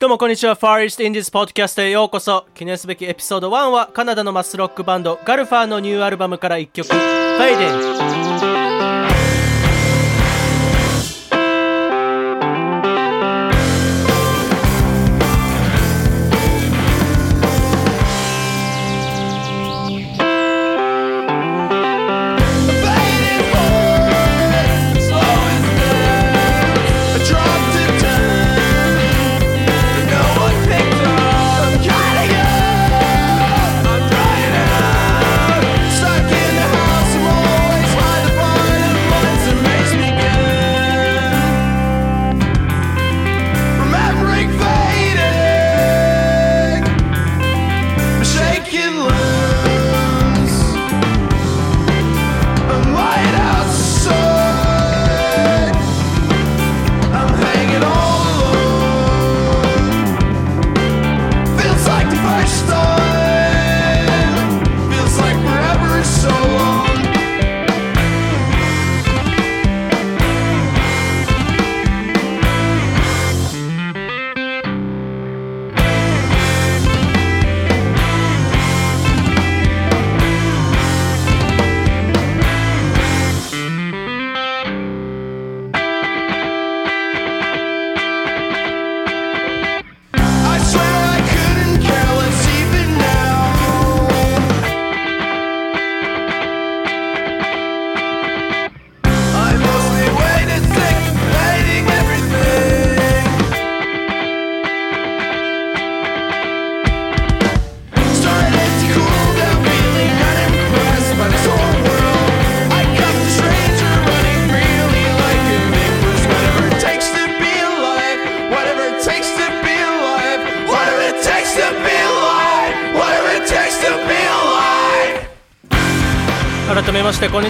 どうもこんにちは。Far East Indies Podcast へようこそ。記念すべきエピソード1はカナダのマスロックバンドガルファーのニューアルバムから1曲 Fading。改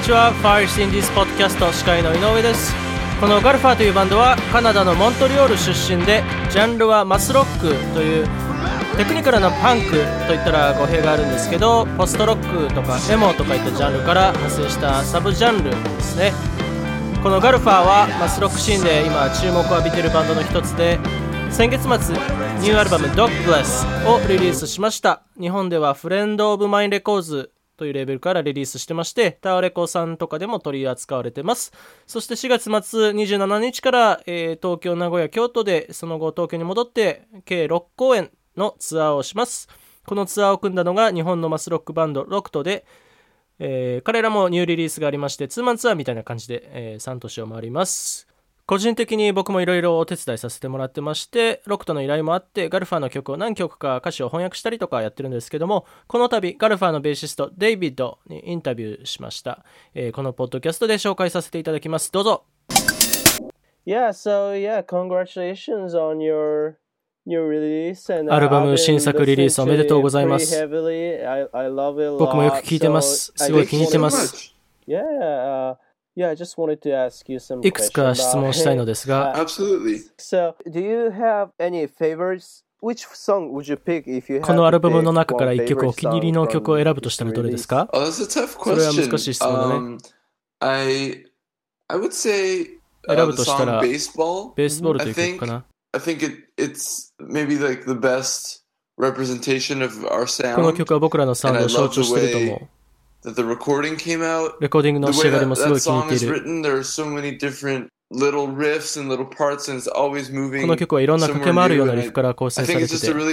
こんにちは。Fire Indies Podcast 司会の井上です。このガルファーというバンドはカナダのモントリオール出身でジャンルはマスロックというテクニカルなパンクといったら語弊があるんですけどポストロックとかエモとかいったジャンルから派生したサブジャンルですね。このガルファーはマスロックシーンで今注目を浴びているバンドの一つで先月末ニューアルバム Dog Bless をリリースしました。日本では Friend of Mine Recordsというレベルからリリースしてまして、タワレコさんとかでも取り扱われてます。そして4月末27日から、えー、東京、名古屋、京都で、その後東京に戻って、計6公演のツアーをします。このツアーを組んだのが日本のマスロックバンドロクトで、えー、彼らもニューリリースがありまして、ツーマンツアーみたいな感じで、えー、3都市を回ります。個人的に僕もいろいろお手伝いさせてもらってまして、ロクトの依頼もあって、ガルファーの曲を何曲か歌詞を翻訳したりとかやってるんですけども、この度、ガルファーのベーシスト、デイビッドにインタビューしました。えー、このポッドキャストで紹介させていただきます。どうぞ。Yeah, so yeah, congratulations on your アルバム新作リリースおめでとうございます。僕もよく聴いてます。すごい気に入ってます。Yeah, Yeah, いくつか質問したいのですが、このアルバムの中から1曲お気に入りの曲を選ぶとしてもどれですか？これは難しい質問だね。選ぶとしたら、ベースボールという曲かな。この曲は僕らのサウンドを象徴していると思う。That the recording came out. レコーディングの仕上がりもすごい気に入っている。Written, there are so many different little riffs and little parts and it's always moving. この曲はいろんな駆け回るようなリフから構成されてて、楽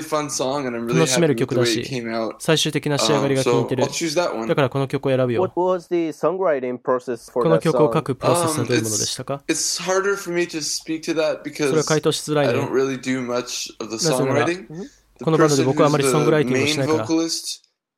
しめる曲だし、最終的な仕上がりが気に入ってる。Um, so、だからこの曲を選ぶよ。この曲を書くプロセスはどういうものでしたか、um, それは回答しづらいね。really なぜなら、このバンドで僕はあまりソングライティングをしないから。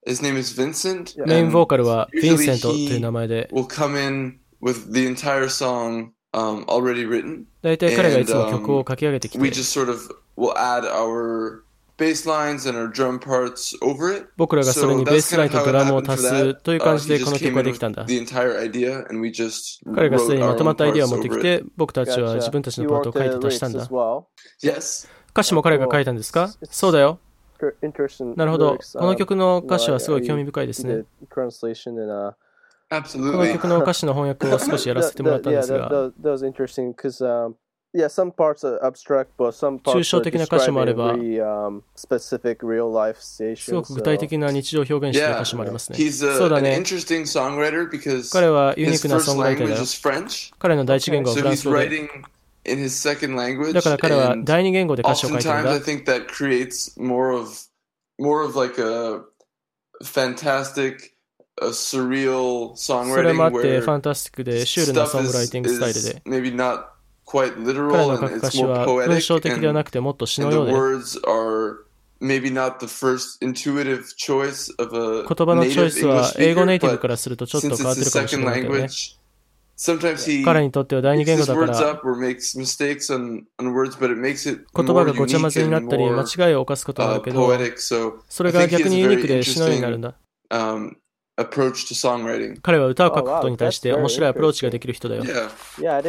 His name is Vincent. メインボーカルはヴィンセントという名前で。Will come in with the entire song um, already written. 大体彼がいつも曲を書き上げてきて。We just sort of will add our bass lines and our drum parts over it. 僕らがそれにベースラインとドラムを足すという感じでこの曲ができたんだ。彼がすでにまとまったアイディアを持ってきて、僕たちは自分たちのパートを書いて足したんだ。歌詞も彼が書いたんですかそうだよ。なるほど。この曲の歌詞はすごい興味深いですね。この曲の歌詞の翻訳を少しやらせてもらったんですが。抽象的な歌詞もあれば、すごく具体的な日常を表現している歌詞もありますね。そうだね。彼はユニークなソングライターだ。彼の第一言語はフランス語で。Writing in his second language. だから彼は第二言語で歌詞を書いてるんだ I。think that creates more of more of like a fantastic, a surreal それもあ songwriting って where ファンタスティックでシュールなソングライティングスタイルで、maybe not quite 彼 literal の and 書く歌 it's 詞 more は文章 poetic 的ではなくてもっと詩のようで、words are maybe not the first intuitive choice of a 言葉のチョイ native スは英語ネイテ speaker, ィブからするとちょっと変わってるかもしれないけどね。彼にとっては第二言語だから言葉がごちゃ混ぜになったり間違いを犯すことあるけどそれが逆にユニークで死のようになるんだ。彼は歌を書くことに対して面白いアプローチができる人だよ。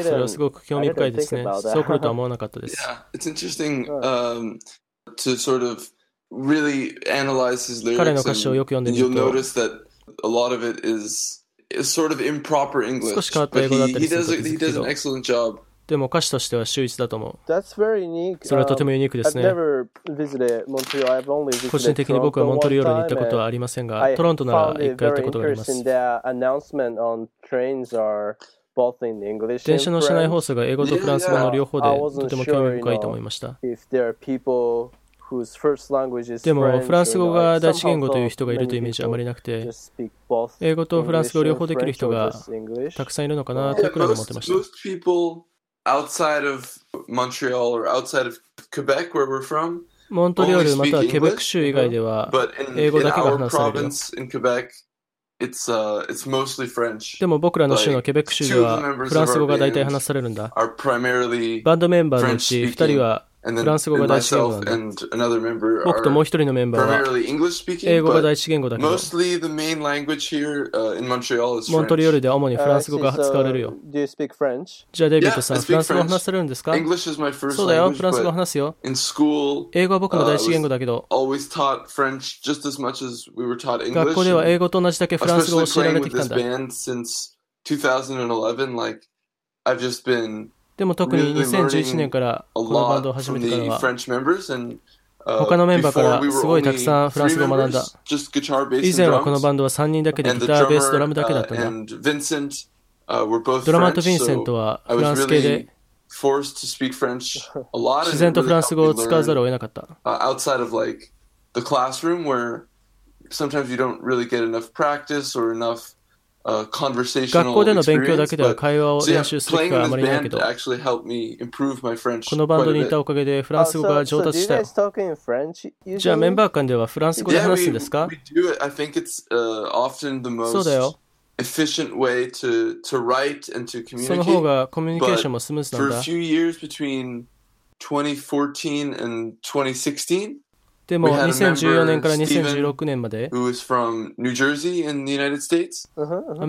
それはすごく興味深いですね。そう来るとは思わなかったです。彼の歌詞をよく読んでみる少し変わった英語だったりするんで。も歌詞としては秀逸だと思う。それはとてもユニークですね。個人的に僕はモントリオールに行ったことはありませんが、トロントなら一回行ったことがあります。電車の車内放送が英語とフランス語の両方でとても興味深いと思いました。でもフランス語が第一言語という人がいるというイメージはあまりなくて。英語とフランス語を両方できる人がたくさんいるのかなというくらい思ってました。モントリオールまたはケベック州以外では英語だけが話されるでも僕らの州のケベック州ではフランス語が大体話されるんだ。バンドメンバーのうち2人はフランス語が第一言語僕ともう一人のメンバーは英語が第一言語だ、モントリオールで主にフランス語が使われるよ。じゃあ、デビットさん、フランス語話さるんですかそうだよ、フランス語話すよ。英語僕の第一言語だけど、学校では英語と同じだけフランス語を教えられてきたんだ。でも特に2011年からこのバンドを始めてからは他のメンバーからすごいたくさんフランス語を学んだ以前はこのバンドは3人だけでギターベースドラムだけだったねドラマとヴィンセントはフランス系で自然とフランス語を使わざるを得なかった。学 conversational 校での勉強だ experience. けでは But 会話を so yeah, 練習する機 playing 会はあ in ま this りないけ band ど、 actually helped me improve my French このバン quite ド a にいた bit. おかげでフラン Oh, ス語 so, が上 so do 達 you したよ guys。talk in French じゃあ usually? メンバー間ではフランス語で Yeah, 話す we, んですか we do it. I think it's uh, often the そうだよ most。efficient way to, to write and to その方 communicate. がコミュニケーションもスムーズなん For a だ。 few years between 2014 and 2016, でも2014年から2016年まで、アメ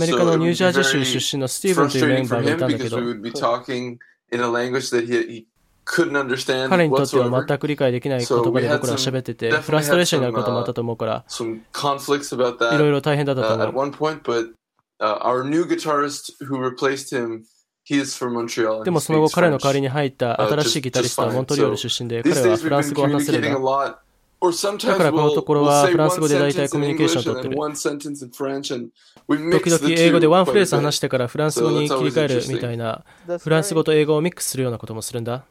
リカのニュージャージー州出身のスティーブンというメンバーがいたんだけど、彼にとっては全く理解できない言葉で僕ら喋ってて、フラストレーションになることもあったと思うから、いろいろ大変だったと思う。でもその後彼の代わりに入った新しいギタリストはモントリオール出身で、彼はフランス語を話せるんだ。だ。からこのところはフランス語で大体コミュニケーションを取 and ってる。時々英語でワンフレーズ話し.てからフランス語に切り替えるみたいな、フランス語と英語をミックスするようなこともするんだ。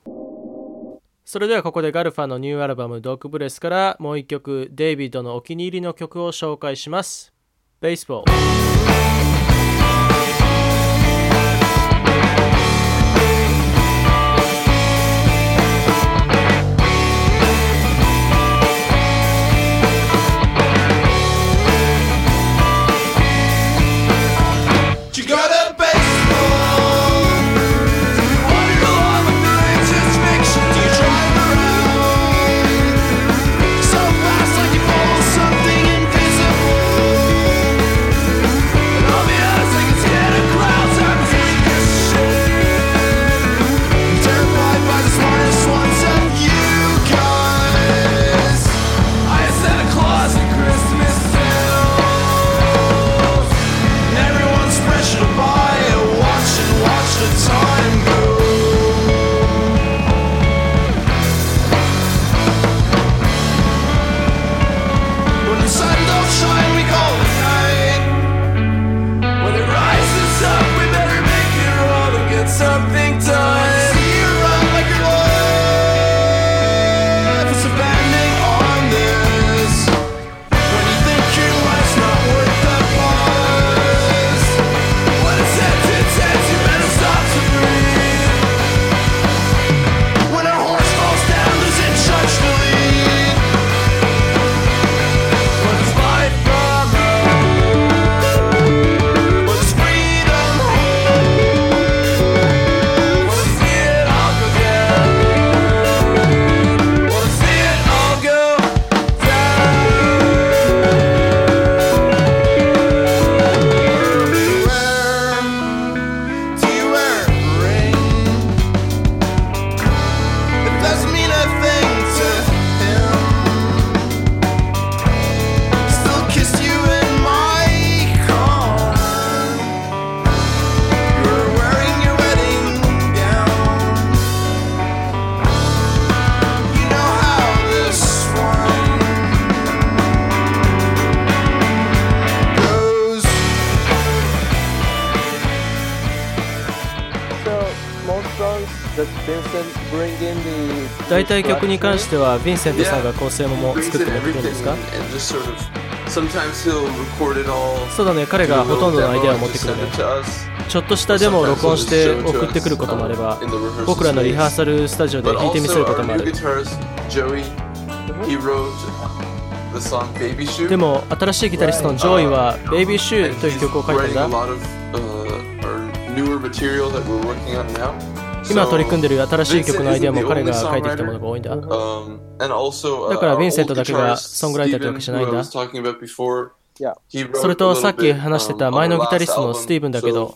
それではここでガルファのニューアルバム「ドッグブレス」からもう一曲デイビッドのお気に入りの曲を紹介します。ベースボール。たい曲に関してはヴィンセントさんが構成も,も作ってもらってるんですかそうだね彼がほとんどのアイデアを持ってくるね。ちょっとしたデモを録音して送ってくることもあれば僕らのリハーサルスタジオで弾いてみせることもある。でも新しいギタリストのジョイは「 Baby Shoe」という曲を書いたんだ。今取り組んでいる新しい曲のアイデアも彼が書いてきたものが多いんだ。だから、ヴィンセントだけがソングライターというわけじゃないんだ。それと、さっき話してた前のギタリストのスティーブンだけど、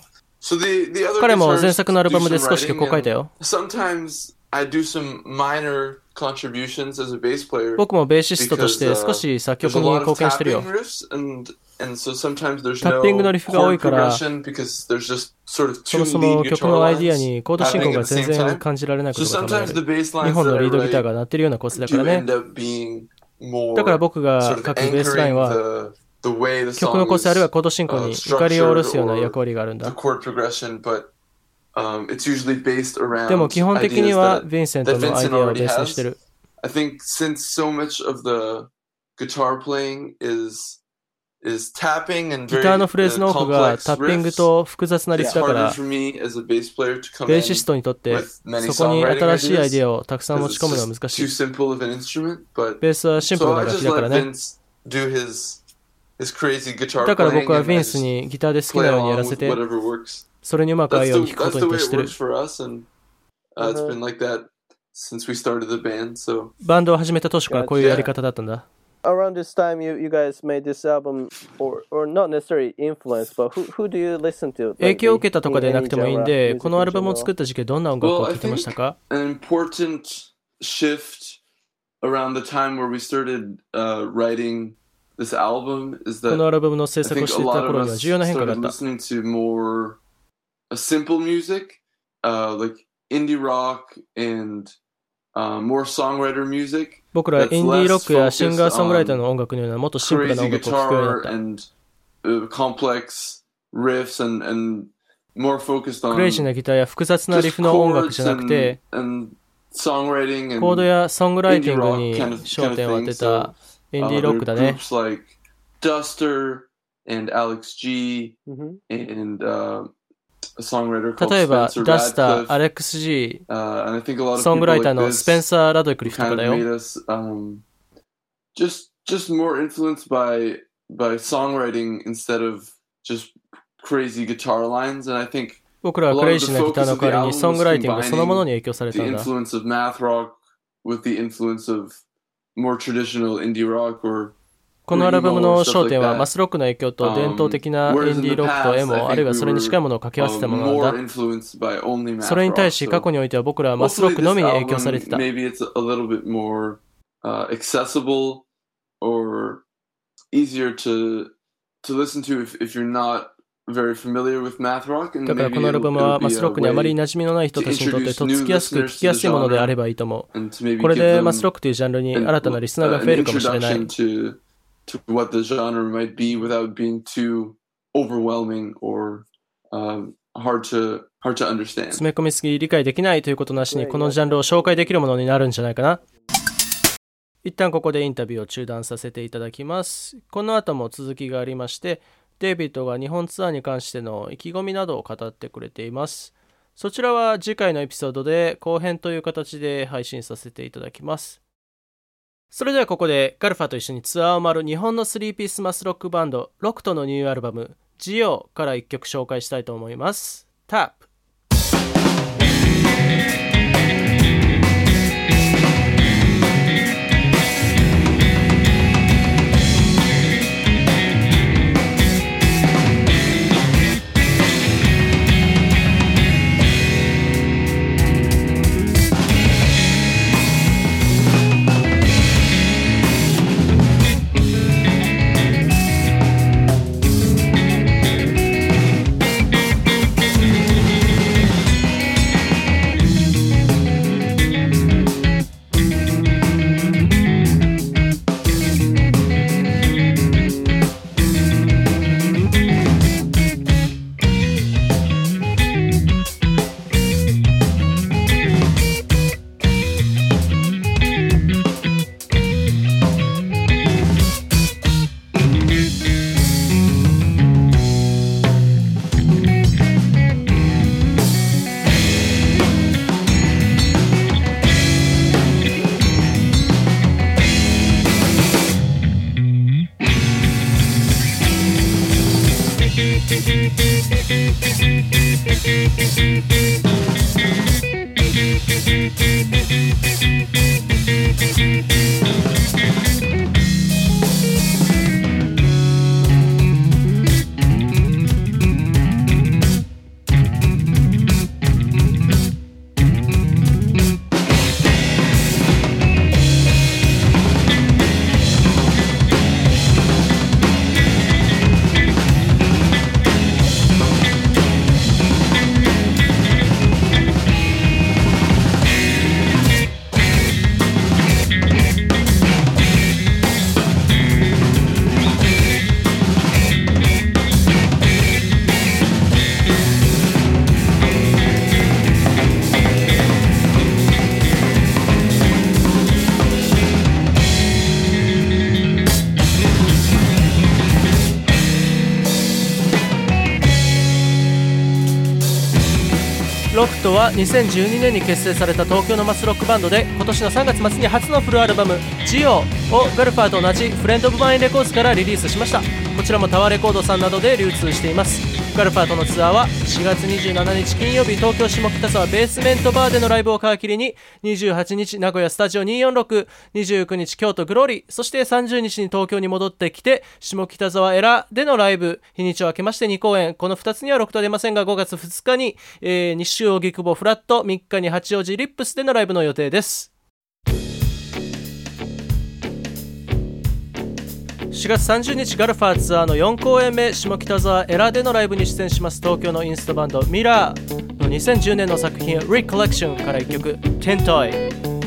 彼も前作のアルバムで少し曲を書いたよ。僕もベーシストとして少し作曲に貢献してるよ。タッピングのリフが多いから、そもそも曲のアイディアにコード進行が全然感じられないことがある。日本のリードギターが鳴ってるようなコースだからね。だから僕が書くベースラインは、曲のコースあるいはコード進行に光を下ろすような役割があるんだ。でも基本的にはヴィンセントのアイディアをベースにしてる。ギターのフレーズの多くがタッピングと複雑なリスフだから、ベーシストにとって、そこに新しいアイデアをたくさん持ち込むのは難しい。ベースはシンプルな楽器だからね。だから僕はヴィンスにギターで好きなようにやらせて、それにうまく合うように弾くことにとしてる。バンドを始めた当初からこういうやり方だったんだ。around this time you, you guys made this album or or not necessarily influence but who, who do you listen to 影響を受けたとかでなくてもいいん in で any genre, このアルバムを music in 作った時期どんな音楽を聴いてましたか an important shift around the time where we started uh, writing this album is こ that のアルバムの制 I 作を think して a いた lot 頃 of には us 重要な変化があ started った listening to more a simple music, uh, like indie rock and 僕らはインディーロックやシンガーソングライターの音楽のようなもっとシンプルな音楽を聴くようになった。クレイジーなギターや複雑なリフの音楽じゃなくて、コードやソングライティングに焦点を当てたインディーロックだね。例えば Spencer ダスター、 Radcliffe. アレックス G、 Uh, and I think a lot of ソング people ライ like ターの this スペンサー・ラドクリフと kind か of だよ made。us um, just just more influenced by by songwriting instead of just crazy guitar lines. And I think 僕らはクレイジーなギターの代わりにソングライティングそのものに影響され the たんだ。 influence of math rock with the influence of more traditional indie rock or このアルバムの焦点はマスロックの影響と伝統的なインディーロックと絵も、あるいはそれに近いものを掛け合わせたものだった。それに対し過去においては僕らはマスロックのみに影響されてた。だからこのアルバムはマスロックにあまり馴染みのない人たちにとってとっつきやすく聞きやすいものであればいいと思う。これでマスロックというジャンルに新たなリスナーが増えるかもしれない。To what the genre might be without being too overwhelming or um, hard to hard to understand. 詰め込みすぎ理解できないということなしにこのジャンルを紹介できるものになるんじゃないかな。一旦ここでインタビューを中断させていただきます。この後も続きがありまして、デイビッドが日本ツアーに関しての意気込みなどを語ってくれています。そちらは次回のエピソードで後編という形で配信させていただきます。それではここでガルファと一緒にツアーを回る日本の3ピースマスロックバンドロクトのニューアルバム「ジオから1曲紹介したいと思います。タップ「は2012年に結成された東京のマスロックバンドで今年の3月末に初のフルアルバム「ジオ」をガルファーと同じ Friend of Mine Records からリリースしました。こちらもタワーレコードさんなどで流通しています。ガルファーとのツアーは4月27日金曜日東京下北沢ベースメントバーでのライブを皮切りに28日名古屋スタジオ24629日京都グローリーそして30日に東京に戻ってきて下北沢エラでのライブ日にちを明けまして2公演。この2つにはロクト出ませんが5月2日に、えー、西荻窪フラット3日に八王子リップスでのライブの予定です。4月30日ガルファーツアーの4公演目下北沢エラでのライブに出演します東京のインストバンドミラーの2010年の作品「Recollection」から1曲「Tentoy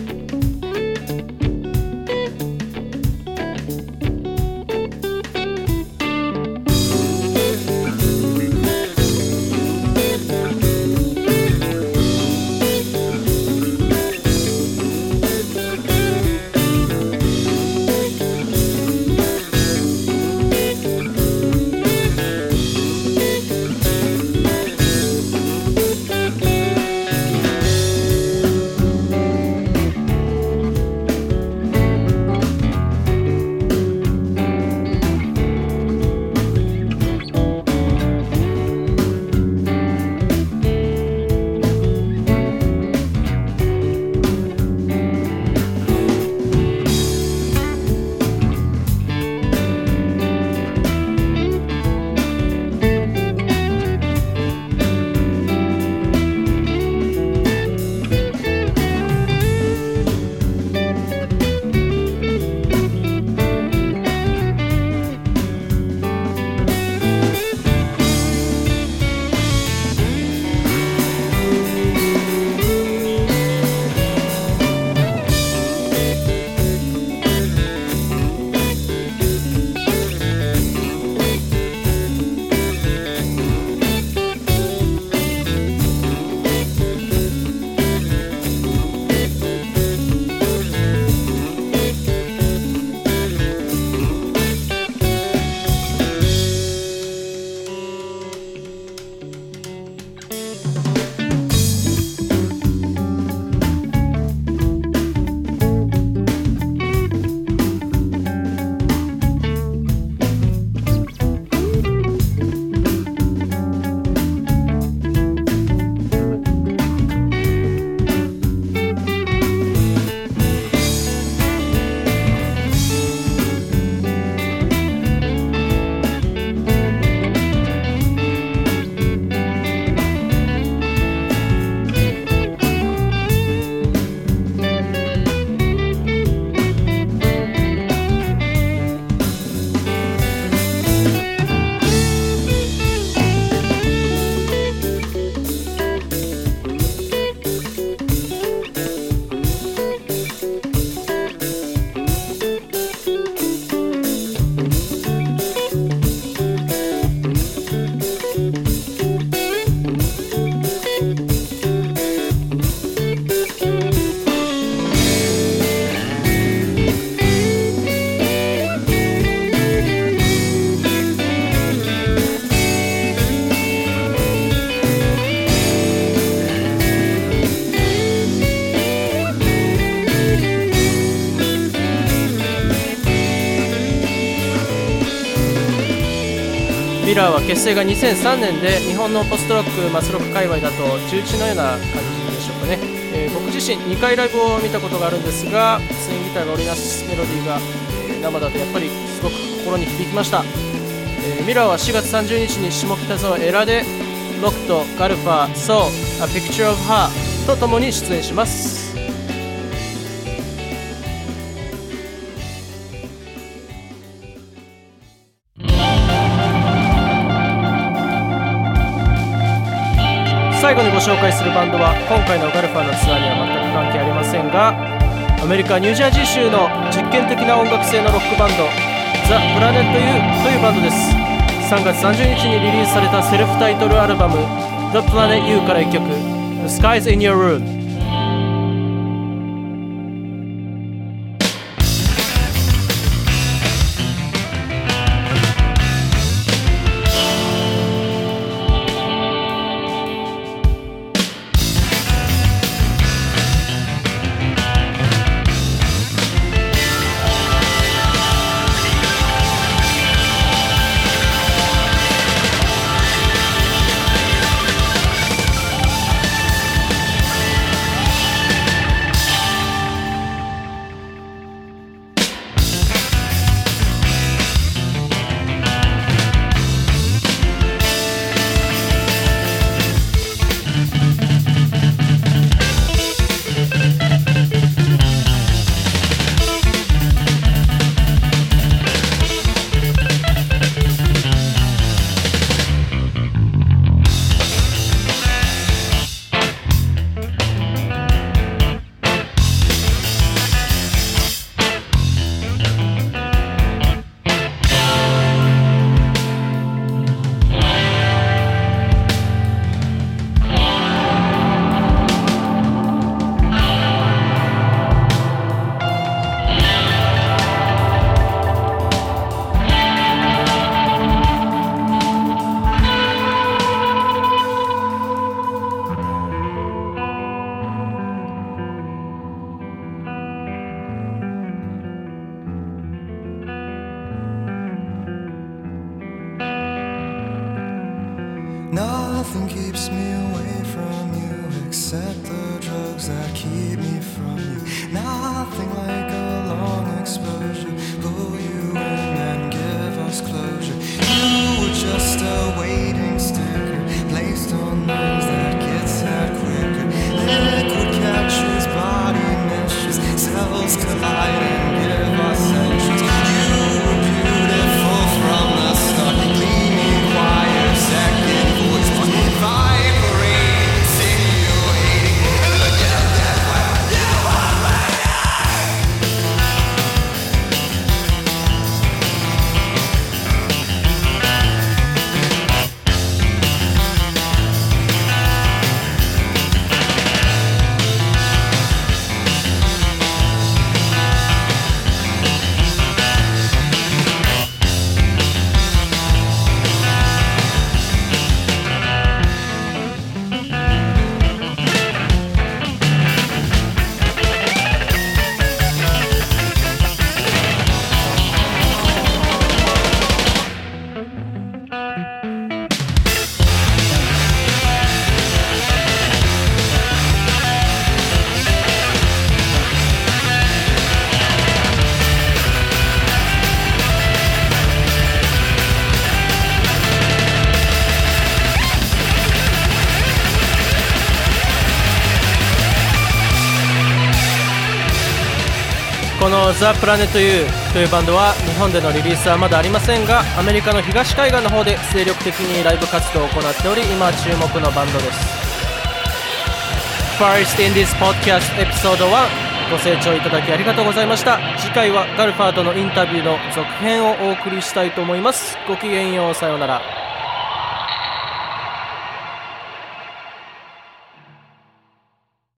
ラーは結成が2003年で日本のポストロックマスロック界隈だと重鎮のような感じでしょうかね、えー僕自身2回ライブを見たことがあるんですがツインギターが織りなすメロディーが、えー生だとやっぱりすごく心に響きました、えーミラーは4月30日に下北沢エラでロックとガルファー、ソー、A Picture of Her とともに出演します。最後にご紹介するバンドは今回のガルファーのツアーには全く関係ありませんがアメリカ・ニュージャージー州の実験的な音楽性のロックバンド The Planet You というバンドです。3月30日にリリースされたセルフタイトルアルバム The Planet You から1曲 The Skies in Your Room「ザ・プラネット U というバンドは日本でのリリースはまだありませんがアメリカの東海岸の方で精力的にライブ活動を行っており今注目のバンドです。First in this podcast episode 1ご清聴いただきありがとうございました。次回はガルファーとのインタビューの続編をお送りしたいと思います。ごきげんようさようなら。